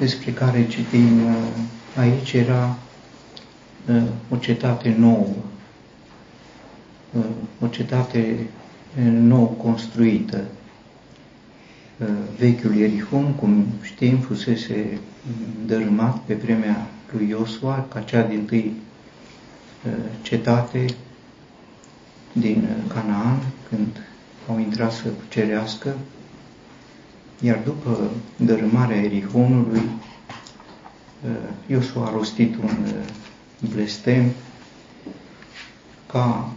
despre care citim uh, aici era uh, o cetate nouă, uh, o cetate nou construită. Vechiul Ierihon, cum știm, fusese dărâmat pe vremea lui Iosua, ca cea din tâi cetate din Canaan, când au intrat să cucerească iar după dărâmarea Erihonului, uh, Iosua a rostit un uh, blestem ca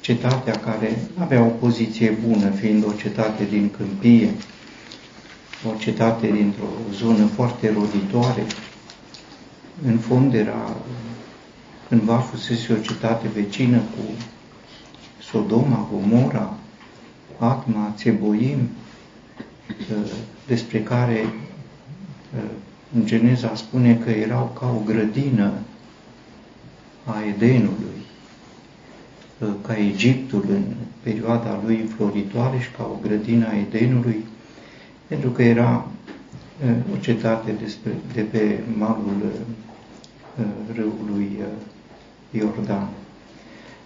cetatea care avea o poziție bună, fiind o cetate din câmpie, o cetate dintr-o zonă foarte roditoare, în fond era cândva fusese o cetate vecină cu Sodoma, Gomora, Atma, Țeboim, despre care în Geneza spune că erau ca o grădină a Edenului, ca Egiptul în perioada lui înfloritoare și ca o grădină a Edenului, pentru că era o cetate despre, de pe malul râului Iordan.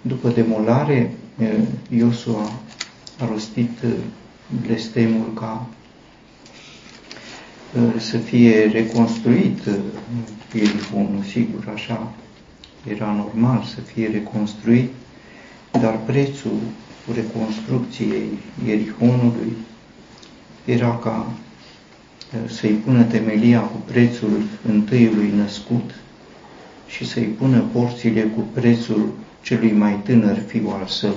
După demolare, Iosua a rostit blestemul ca uh, să fie reconstruit Ierihonul, uh, sigur, așa era normal să fie reconstruit, dar prețul reconstrucției Ierihonului era ca uh, să-i pună temelia cu prețul întâiului născut și să-i pună porțile cu prețul celui mai tânăr fiu al său.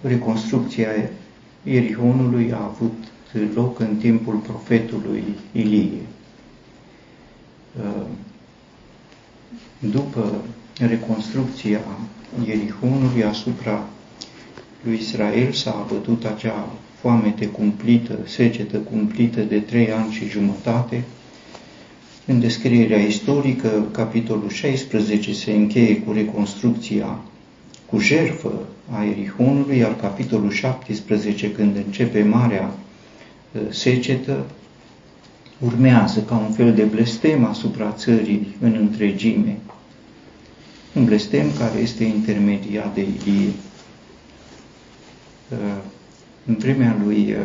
Reconstrucția Ierihonului a avut loc în timpul profetului Ilie. Uh, după reconstrucția Ierihonului asupra lui Israel s-a abătut acea foamete cumplită, secetă cumplită de trei ani și jumătate. În descrierea istorică, capitolul 16 se încheie cu reconstrucția cu jerfă a Erihonului, iar capitolul 17, când începe marea uh, secetă, urmează ca un fel de blestem asupra țării în întregime. Un blestem care este intermediat de Ilie. Uh, în vremea lui uh,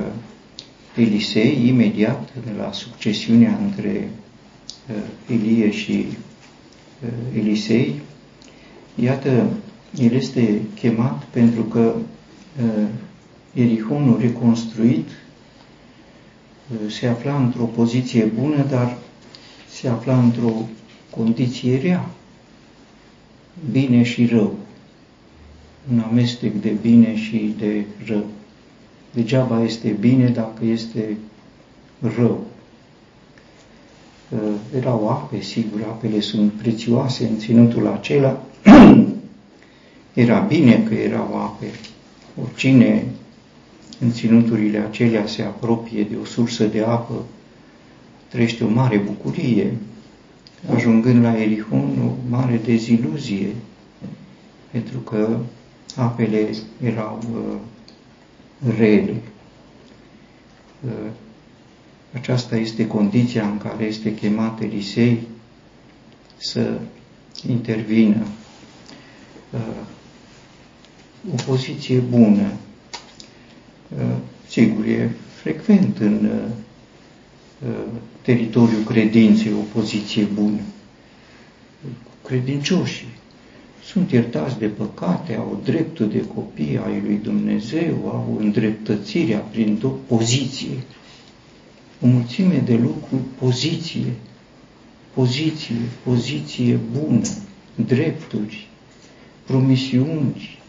Elisei, imediat de la succesiunea între Ilie și Elisei, iată, el este chemat pentru că uh, Erihonul reconstruit uh, se afla într-o poziție bună, dar se afla într-o condiție rea, bine și rău, un amestec de bine și de rău. Degeaba este bine dacă este rău. Uh, erau ape, sigur, apele sunt prețioase în ținutul acela, Era bine că erau ape. Oricine în ținuturile acelea se apropie de o sursă de apă, trăiește o mare bucurie, ajungând la Erihon, o mare deziluzie, pentru că apele erau uh, rele. Uh, aceasta este condiția în care este chemat Elisei să intervină. Uh, o poziție bună. Uh, sigur, e frecvent în uh, uh, teritoriul credinței o poziție bună. Credincioșii sunt iertați de păcate, au dreptul de copii ai lui Dumnezeu, au îndreptățirea prin poziție. O mulțime de lucruri, poziție, poziție, poziție bună, drepturi, promisiuni,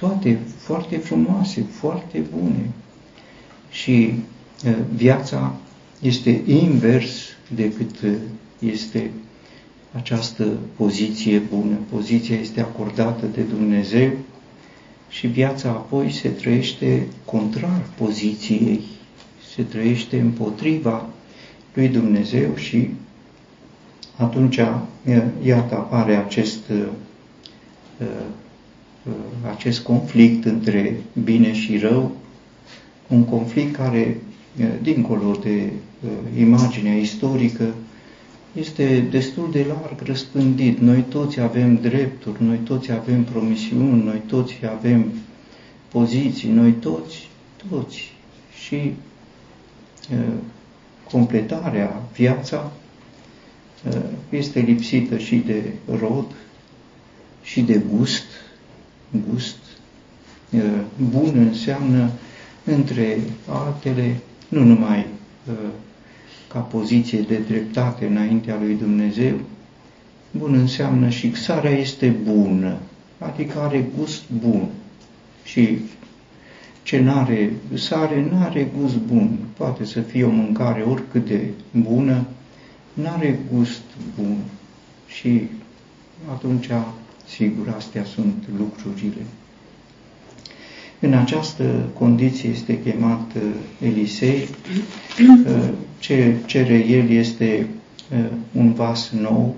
toate foarte frumoase, foarte bune. Și uh, viața este invers decât uh, este această poziție bună. Poziția este acordată de Dumnezeu și viața apoi se trăiește contrar poziției, se trăiește împotriva lui Dumnezeu și atunci, iată, apare acest acest conflict între bine și rău, un conflict care dincolo de imaginea istorică, este destul de larg răspândit. Noi toți avem drepturi, noi toți avem promisiuni, noi toți avem poziții, noi toți, toți. Și completarea, viața, este lipsită și de rod, și de gust. Gust bun înseamnă, între altele, nu numai ca poziție de dreptate înaintea lui Dumnezeu, bun înseamnă și sarea este bună, adică are gust bun. Și ce n-are sare, n-are gust bun. Poate să fie o mâncare oricât de bună, n-are gust bun. Și atunci, sigur, astea sunt lucrurile. În această condiție este chemat uh, Elisei. Uh, ce cere el este uh, un vas nou.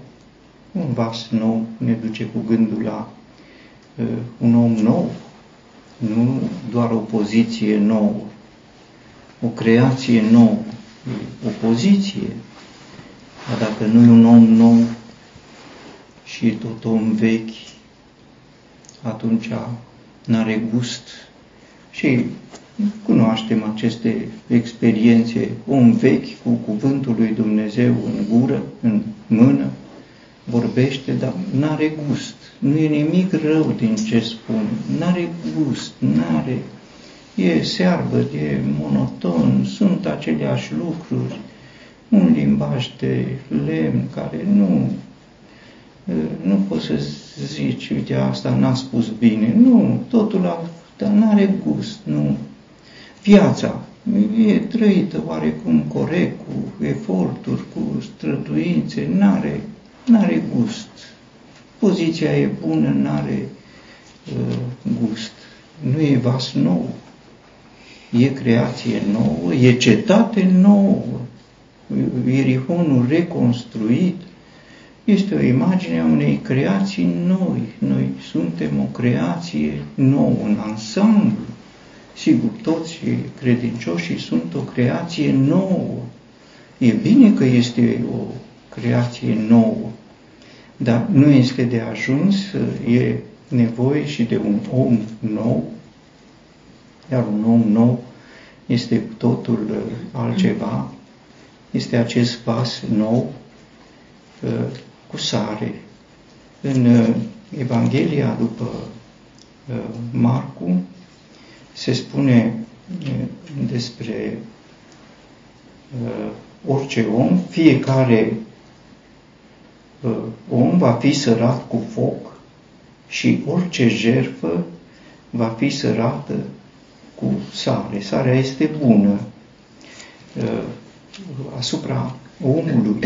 Un vas nou ne duce cu gândul la un om nou, nu doar o poziție nouă, o creație nouă, o poziție. Dar dacă nu e un om nou și e tot om vechi, atunci n-are gust. Și cunoaștem aceste experiențe, om vechi cu cuvântul lui Dumnezeu în gură, în mână, vorbește, dar n-are gust. Nu e nimic rău din ce spun, n-are gust, n-are, e searbă, e monoton, sunt aceleași lucruri, un limbaj de lemn care nu, nu poți să zici, uite, asta n-a spus bine. Nu, totul dar n-are gust, nu. Viața e trăită oarecum corect, cu eforturi, cu străduințe, n-are, n-are gust. Poziția e bună, n-are uh, gust. Nu e vas nou, e creație nouă, e cetate nouă, Ierihonul reconstruit, este o imagine a unei creații noi. Noi suntem o creație nouă, în ansamblu. Sigur, toți credincioșii sunt o creație nouă. E bine că este o creație nouă, dar nu este de ajuns, e nevoie și de un om nou, iar un om nou este totul altceva, este acest pas nou cu sare. În uh, Evanghelia după uh, Marcu se spune uh, despre orice om, fiecare om va fi sărat cu foc și orice jerfă va fi sărată cu sare. Sarea este bună asupra omului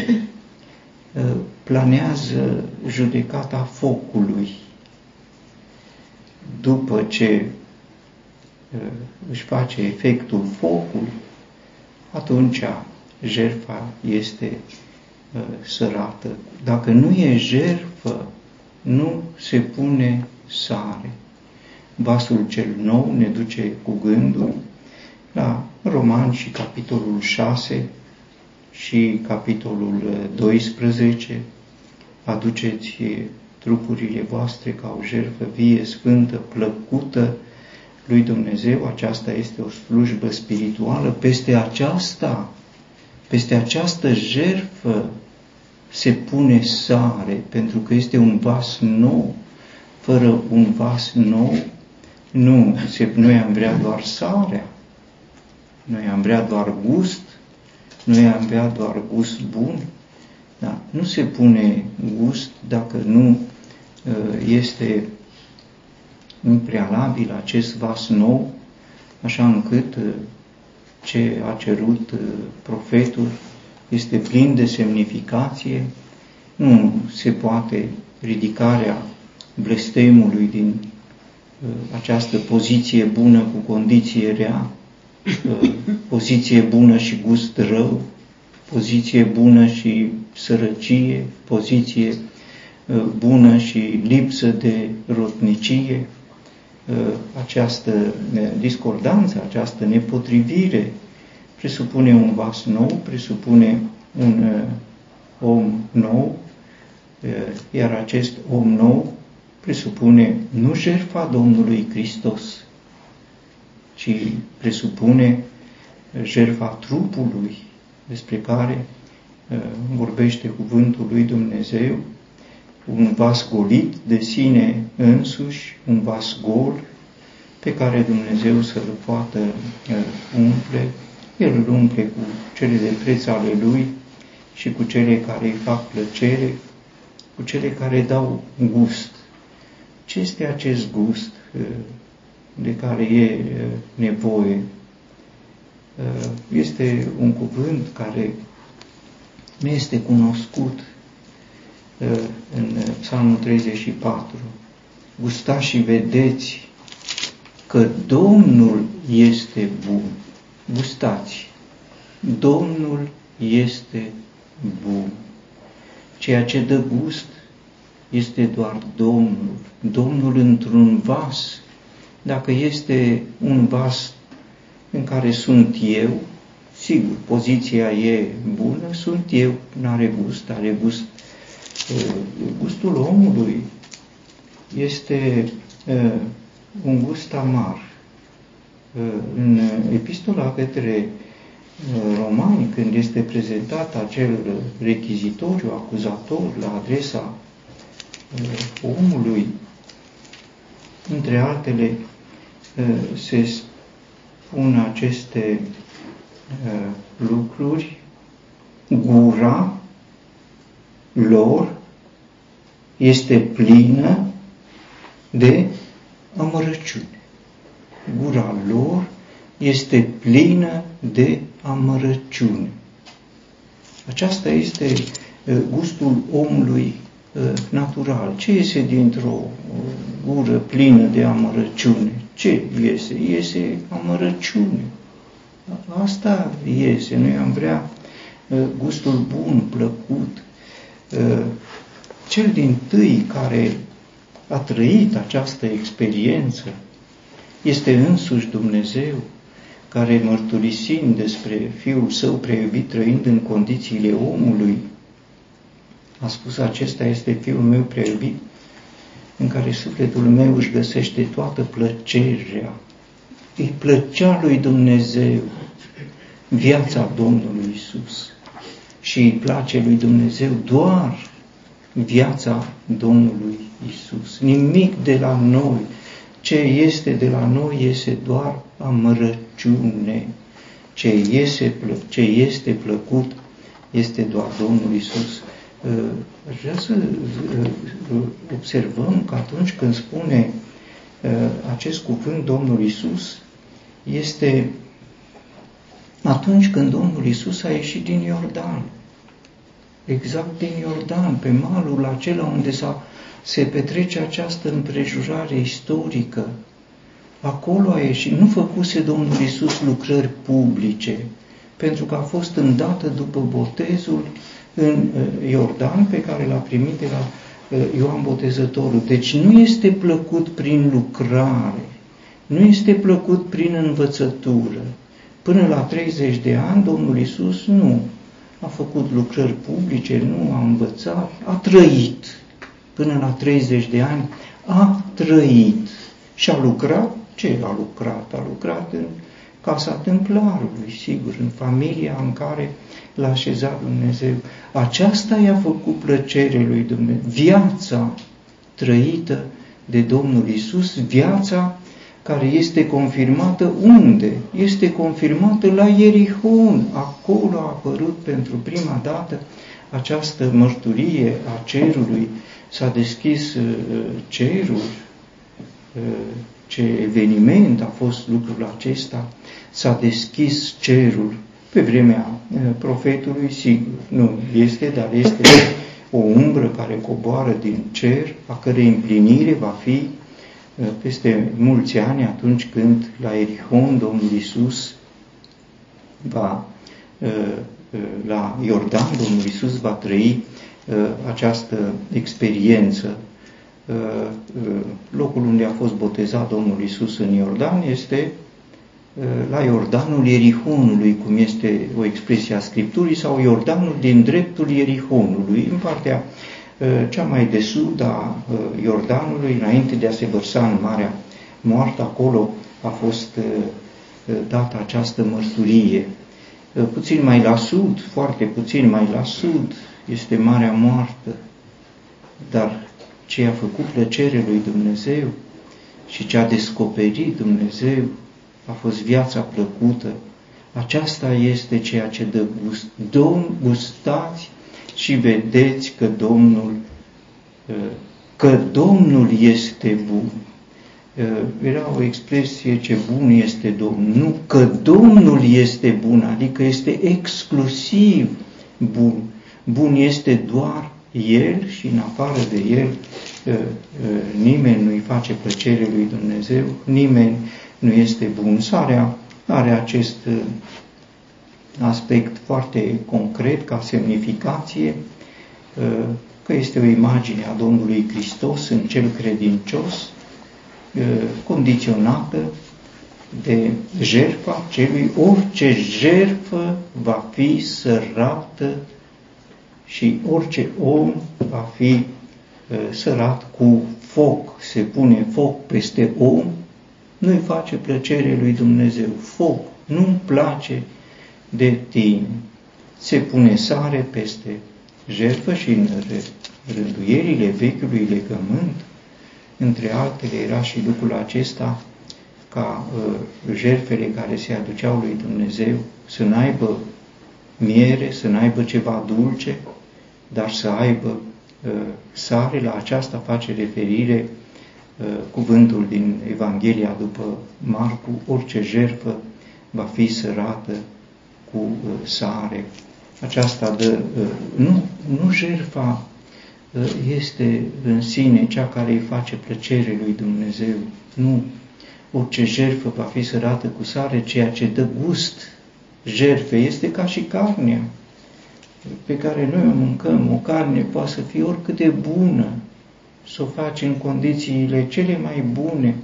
planează judecata focului după ce își face efectul focul, atunci jertfa este sărată. Dacă nu e jertfă, nu se pune sare. Vasul cel nou ne duce cu gândul la Roman și capitolul 6, și capitolul 12, aduceți trupurile voastre ca o jertfă vie, sfântă, plăcută lui Dumnezeu, aceasta este o slujbă spirituală, peste aceasta, peste această jertfă se pune sare, pentru că este un vas nou, fără un vas nou, nu, se, noi am vrea doar sarea, noi am vrea doar gust, noi am avea doar gust bun, da? nu se pune gust dacă nu uh, este în prealabil acest vas nou, așa încât uh, ce a cerut uh, profetul este plin de semnificație, nu se poate ridicarea blestemului din această poziție bună cu condiție rea, poziție bună și gust rău, poziție bună și sărăcie, poziție uh, bună și lipsă de rotnicie, uh, această uh, discordanță, această nepotrivire presupune un vas nou, presupune un uh, om nou, uh, iar acest om nou presupune nu jertfa Domnului Hristos, ci presupune jertfa trupului despre care uh, vorbește cuvântul lui Dumnezeu, un vas golit de sine însuși, un vas gol pe care Dumnezeu să-l poată uh, umple, El îl umple cu cele de preț ale Lui și cu cele care îi fac plăcere, cu cele care dau gust. Ce este acest gust uh, de care e nevoie? Este un cuvânt care nu este cunoscut în Psalmul 34. Gustați și vedeți că Domnul este bun. Gustați. Domnul este bun. Ceea ce dă gust este doar Domnul. Domnul într-un vas. Dacă este un vas în care sunt eu, sigur, poziția e bună, sunt eu, nu are gust, are gust. Gustul omului este un gust amar. În epistola către romani, când este prezentat acel rechizitoriu acuzator la adresa omului, între altele, se spun aceste uh, lucruri, gura lor este plină de amărăciune. Gura lor este plină de amărăciune. Aceasta este uh, gustul omului uh, natural. Ce iese dintr-o gură plină de amărăciune? Ce iese? Iese amărăciune. Asta iese. Noi am vrea uh, gustul bun, plăcut. Uh, cel din tâi care a trăit această experiență este însuși Dumnezeu, care mărturisind despre Fiul Său preiubit trăind în condițiile omului, a spus, acesta este Fiul meu preiubit, în care sufletul meu își găsește toată plăcerea. Îi plăcea lui Dumnezeu viața Domnului Isus și îi place lui Dumnezeu doar viața Domnului Isus. Nimic de la noi, ce este de la noi este doar amărăciune. Ce, iese, ce este plăcut este doar Domnul Isus. Aș vrea să observăm că atunci când spune acest cuvânt Domnul Isus, este atunci când Domnul Isus a ieșit din Iordan. Exact din Iordan, pe malul acela unde s-a, se petrece această împrejurare istorică. Acolo a ieșit. Nu făcuse Domnul Isus lucrări publice, pentru că a fost îndată după botezul în uh, Iordan pe care l-a primit de la uh, Ioan Botezătorul. Deci nu este plăcut prin lucrare, nu este plăcut prin învățătură. Până la 30 de ani, Domnul Isus nu a făcut lucrări publice, nu a învățat, a trăit. Până la 30 de ani a trăit și a lucrat. Ce a lucrat? A lucrat în casa templarului, sigur, în familia în care l-a așezat Dumnezeu. Aceasta i-a făcut plăcere lui Dumnezeu. Viața trăită de Domnul Isus, viața care este confirmată unde? Este confirmată la Ierihon. Acolo a apărut pentru prima dată această mărturie a cerului. S-a deschis uh, cerul. Uh, ce eveniment a fost lucrul acesta. S-a deschis cerul pe vremea eh, profetului, sigur, nu este, dar este o umbră care coboară din cer, a cărei împlinire va fi eh, peste mulți ani, atunci când la Erihon Domnul Isus va, eh, la Iordan, Domnul Isus va trăi această experiență. Locul unde a fost botezat Domnul Isus în Iordan este la Iordanul Ierihonului, cum este o expresie a Scripturii, sau Iordanul din dreptul Ierihonului, în partea cea mai de sud a Iordanului, înainte de a se vărsa în Marea Moartă, acolo a fost dată această mărturie. Puțin mai la sud, foarte puțin mai la sud, este Marea Moartă, dar ce a făcut plăcere lui Dumnezeu și ce a descoperit Dumnezeu a fost viața plăcută. Aceasta este ceea ce dă gust. Domn, gustați și vedeți că Domnul, că Domnul este bun. Era o expresie ce bun este Domnul. Nu că Domnul este bun, adică este exclusiv bun. Bun este doar El și în afară de El nimeni nu-i face plăcere lui Dumnezeu, nimeni nu este bun. Sarea are acest aspect foarte concret ca semnificație, că este o imagine a Domnului Hristos în cel credincios, condiționată de jertfa celui, orice jertfă va fi sărată și orice om va fi uh, sărat cu foc, se pune foc peste om, nu-i face plăcere lui Dumnezeu. Foc, nu-mi place de tine. Se pune sare peste jertfă și în rânduierile vechiului legământ, între altele era și lucrul acesta ca uh, jertfele care se aduceau lui Dumnezeu să n-aibă miere, să n-aibă ceva dulce, dar să aibă uh, sare, la aceasta face referire uh, cuvântul din Evanghelia după Marcu, orice jertfă va fi sărată cu uh, sare. Aceasta dă, uh, nu, nu jertfa uh, este în sine cea care îi face plăcere lui Dumnezeu, nu. Orice jertfă va fi sărată cu sare, ceea ce dă gust jertfe este ca și carnea pe care noi o mâncăm, o carne poate să fie oricât de bună, să o faci în condițiile cele mai bune.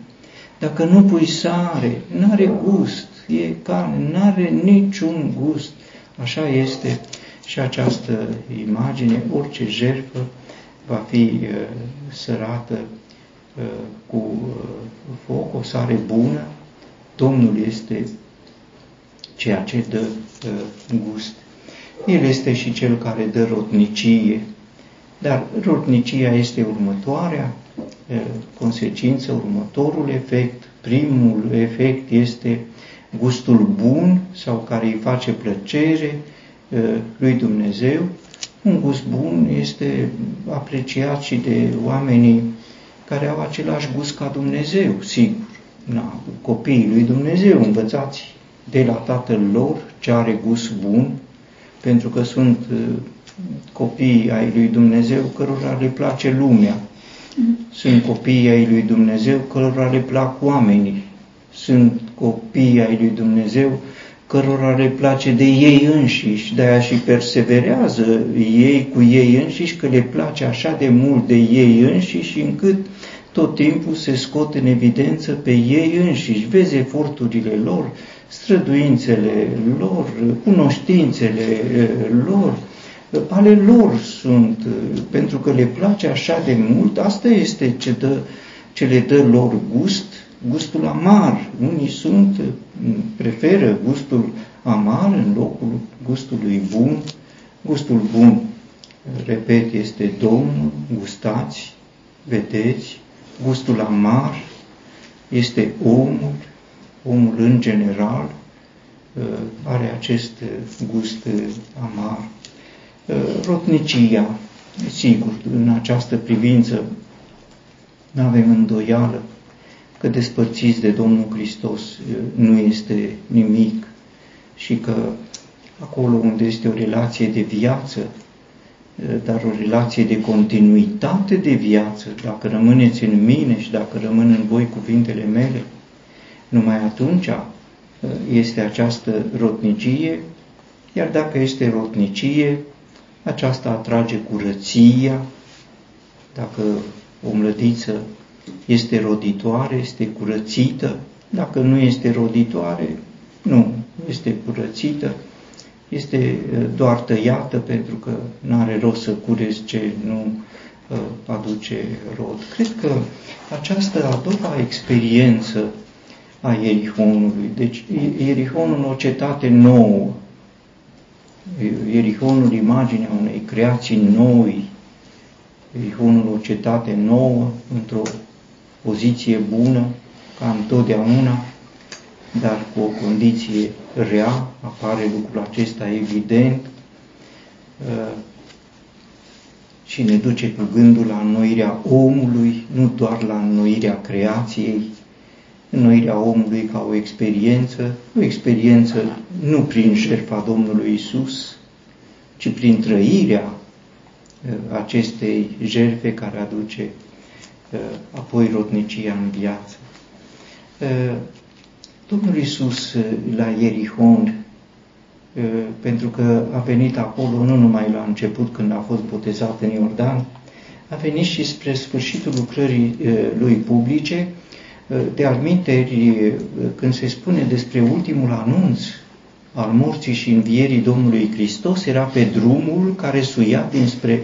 Dacă nu pui sare, nu are gust, e carne, nu are niciun gust. Așa este și această imagine, orice jertfă va fi uh, sărată uh, cu uh, foc, o sare bună. Domnul este ceea ce dă uh, gust. El este și cel care dă rotnicie, dar rotnicia este următoarea consecință, următorul efect. Primul efect este gustul bun sau care îi face plăcere lui Dumnezeu. Un gust bun este apreciat și de oamenii care au același gust ca Dumnezeu, sigur. Na, copiii lui Dumnezeu învățați de la tatăl lor ce are gust bun, pentru că sunt uh, copii ai lui Dumnezeu cărora le place lumea. Sunt copii ai lui Dumnezeu cărora le plac oamenii. Sunt copii ai lui Dumnezeu cărora le place de ei înșiși, de-aia și perseverează ei cu ei înșiși, că le place așa de mult de ei înșiși, încât tot timpul se scot în evidență pe ei înșiși. Vezi eforturile lor, străduințele lor, cunoștințele eh, lor, ale lor sunt, eh, pentru că le place așa de mult, asta este ce, dă, ce le dă lor gust, gustul amar. Unii sunt, eh, preferă gustul amar în locul gustului bun. Gustul bun, repet, este Domnul, gustați, vedeți, gustul amar este omul, omul în general uh, are acest gust uh, amar. Uh, rotnicia, sigur, în această privință nu avem îndoială că despărțiți de Domnul Hristos nu este nimic și că acolo unde este o relație de viață, dar o relație de continuitate de viață, dacă rămâneți în mine și dacă rămân în voi cuvintele mele, numai atunci uh, este această rotnicie, iar dacă este rotnicie, aceasta atrage curăția, dacă o mlădiță este roditoare, este curățită, Dacă nu este roditoare, nu, este curățită, este doar tăiată pentru că nu are rost să curezi ce nu aduce rod. Cred că această a doua experiență a Ierihonului, deci Ierihonul o cetate nouă, Ierihonul imaginea unei creații noi, Ierihonul o cetate nouă, într-o poziție bună, ca întotdeauna, dar cu o condiție rea, apare lucrul acesta evident, și ne duce cu gândul la înnoirea omului, nu doar la înnoirea creației, înnoirea omului ca o experiență, o experiență nu prin jertfa Domnului Isus, ci prin trăirea uh, acestei jertfe care aduce uh, apoi rodnicia în viață. Uh, Domnul Isus la Ierihon pentru că a venit acolo nu numai la început când a fost botezat în Iordan, a venit și spre sfârșitul lucrării lui publice, de alminteri, când se spune despre ultimul anunț al morții și învierii Domnului Hristos, era pe drumul care suia dinspre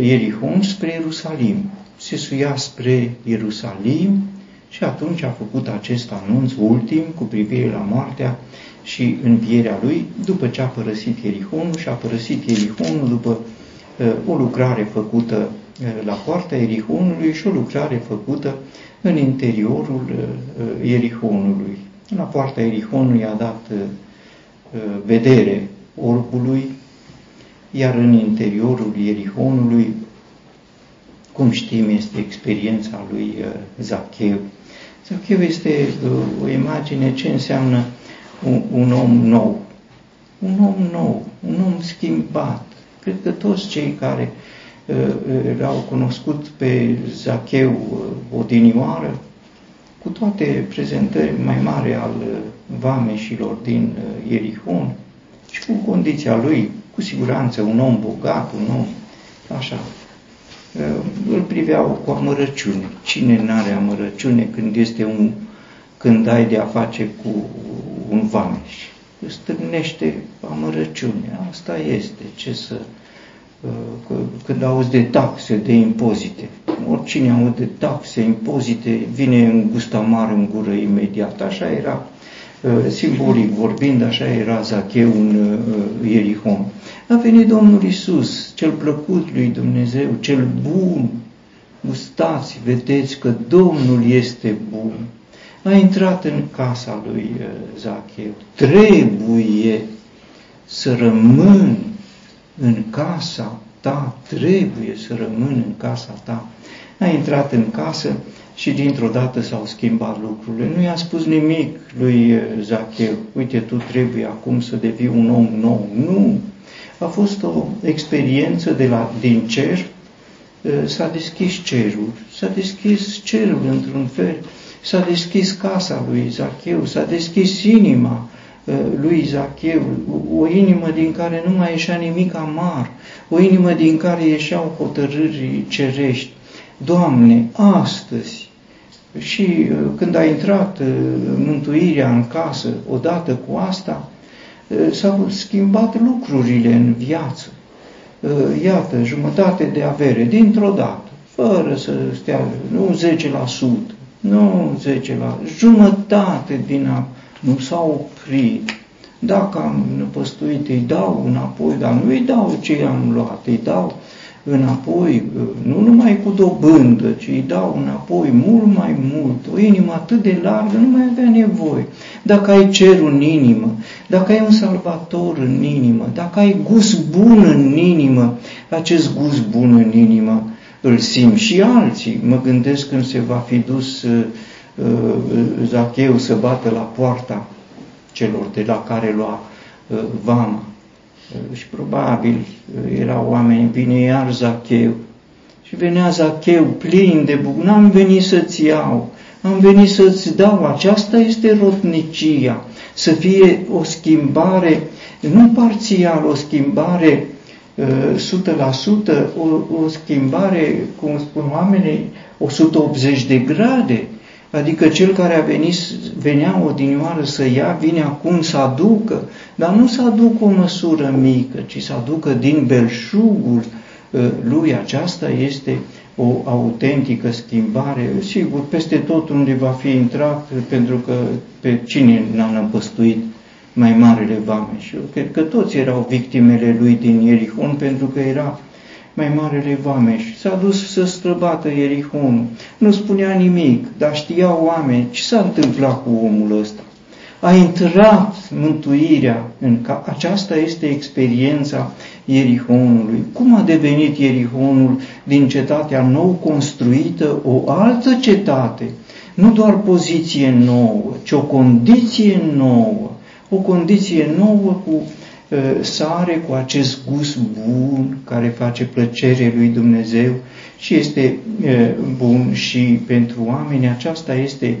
Ierihon spre Ierusalim. Se suia spre Ierusalim și atunci a făcut acest anunț ultim cu privire la moartea și învierea lui după ce a părăsit Ierihonul și a părăsit Ierihonul după uh, o lucrare făcută uh, la poarta Ierihonului și o lucrare făcută în interiorul uh, Ierihonului. La poarta Ierihonului a dat vedere orbului, iar în interiorul Ierihonului, cum știm, este experiența lui Zacheu. Zacheu este o imagine ce înseamnă un, un om nou. Un om nou, un om schimbat. Cred că toți cei care uh, uh l-au cunoscut pe Zacheu uh, odinioară, cu toate prezentări mai mari al uh, vameșilor din uh, Ierihon și cu condiția lui, cu siguranță un om bogat, un om așa, uh, îl priveau cu amărăciune. Cine nu are amărăciune când este un când ai de a face cu un vameș. Stârnește amărăciunea. Asta este. Ce să... Uh, când auzi de taxe, de impozite, oricine aude de taxe, impozite, vine în gust amar în gură imediat. Așa era, uh, simbolic vorbind, așa era Zacheu în uh, Ierihon. A venit Domnul Isus, cel plăcut lui Dumnezeu, cel bun. Gustați, vedeți că Domnul este bun a intrat în casa lui uh, Zacheu. Trebuie să rămân în casa ta, trebuie să rămân în casa ta. A intrat în casă și dintr-o dată s-au schimbat lucrurile. Nu i-a spus nimic lui uh, Zacheu, uite, tu trebuie acum să devii un om nou. Nu! A fost o experiență de la, din cer, uh, s-a deschis cerul, s-a deschis cerul într-un fel, s-a deschis casa lui Zacheu, s-a deschis inima uh, lui Zacheu, o inimă din care nu mai ieșea nimic amar, o inimă din care ieșeau hotărâri cerești. Doamne, astăzi, și uh, când a intrat uh, mântuirea în casă, odată cu asta, s-au schimbat lucrurile în viață. Iată, jumătate de avere, dintr-o dată, fără să stea, nu 10%, nu 10 la jumătate din a nu s-au oprit. Dacă am năpăstuit, îi dau înapoi, dar nu îi dau ce am luat, îi dau înapoi, nu numai cu dobândă, ci îi dau înapoi mult mai mult. O inimă atât de largă nu mai avea nevoie. Dacă ai cerul în inimă, dacă ai un salvator în inimă, dacă ai gust bun în inimă, acest gust bun în inimă îl simt și alții. Mă gândesc când se va fi dus uh, uh, Zacheu să bată la poarta celor de la care lua uh, vama. Și probabil erau oameni, vine iar Zacheu. Și venea Zacheu plin de bucurie. N-am venit să-ți iau, am venit să-ți dau. Aceasta este rotnicia. Să fie o schimbare, nu parțial, o schimbare 100% o, o schimbare, cum spun oamenii, 180 de grade, Adică cel care a venit, venea odinioară să ia, vine acum să aducă, dar nu să aducă o măsură mică, ci să aducă din belșugul uh, lui. Aceasta este o autentică schimbare. Sigur, peste tot unde va fi intrat, pentru că pe cine n-a năpăstuit mai marele vameș. Eu cred că toți erau victimele lui din Ierihon, pentru că era mai marele vameș. S-a dus să străbată Ierihonul. Nu spunea nimic, dar știau oameni ce s-a întâmplat cu omul ăsta. A intrat mântuirea în ca aceasta este experiența Ierihonului. Cum a devenit Ierihonul din cetatea nou construită o altă cetate? Nu doar poziție nouă, ci o condiție nouă. O condiție nouă cu sare cu acest gust bun care face plăcere lui Dumnezeu și este bun și pentru oameni. Aceasta este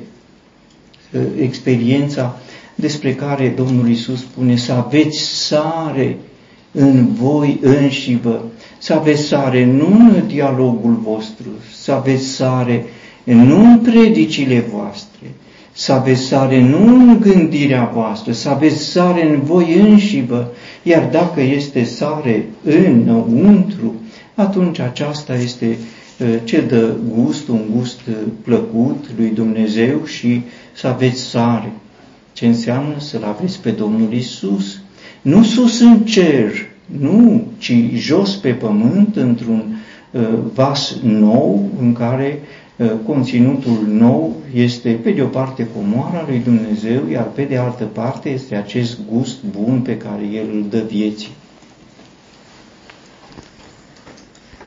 experiența despre care Domnul Isus spune să aveți sare în voi înșivă, să aveți sare nu în dialogul vostru, să aveți sare nu în predicile voastre, să aveți sare nu în gândirea voastră, să aveți sare în voi înșivă, iar dacă este sare înăuntru, atunci aceasta este ă, ce dă gust, un gust plăcut lui Dumnezeu și să aveți sare. Ce înseamnă să-L aveți pe Domnul Isus? Nu sus în cer, nu, ci jos pe pământ, într-un ă, vas nou în care Ă, conținutul nou este, pe de o parte, comoara lui Dumnezeu, iar pe de altă parte este acest gust bun pe care El îl dă vieții.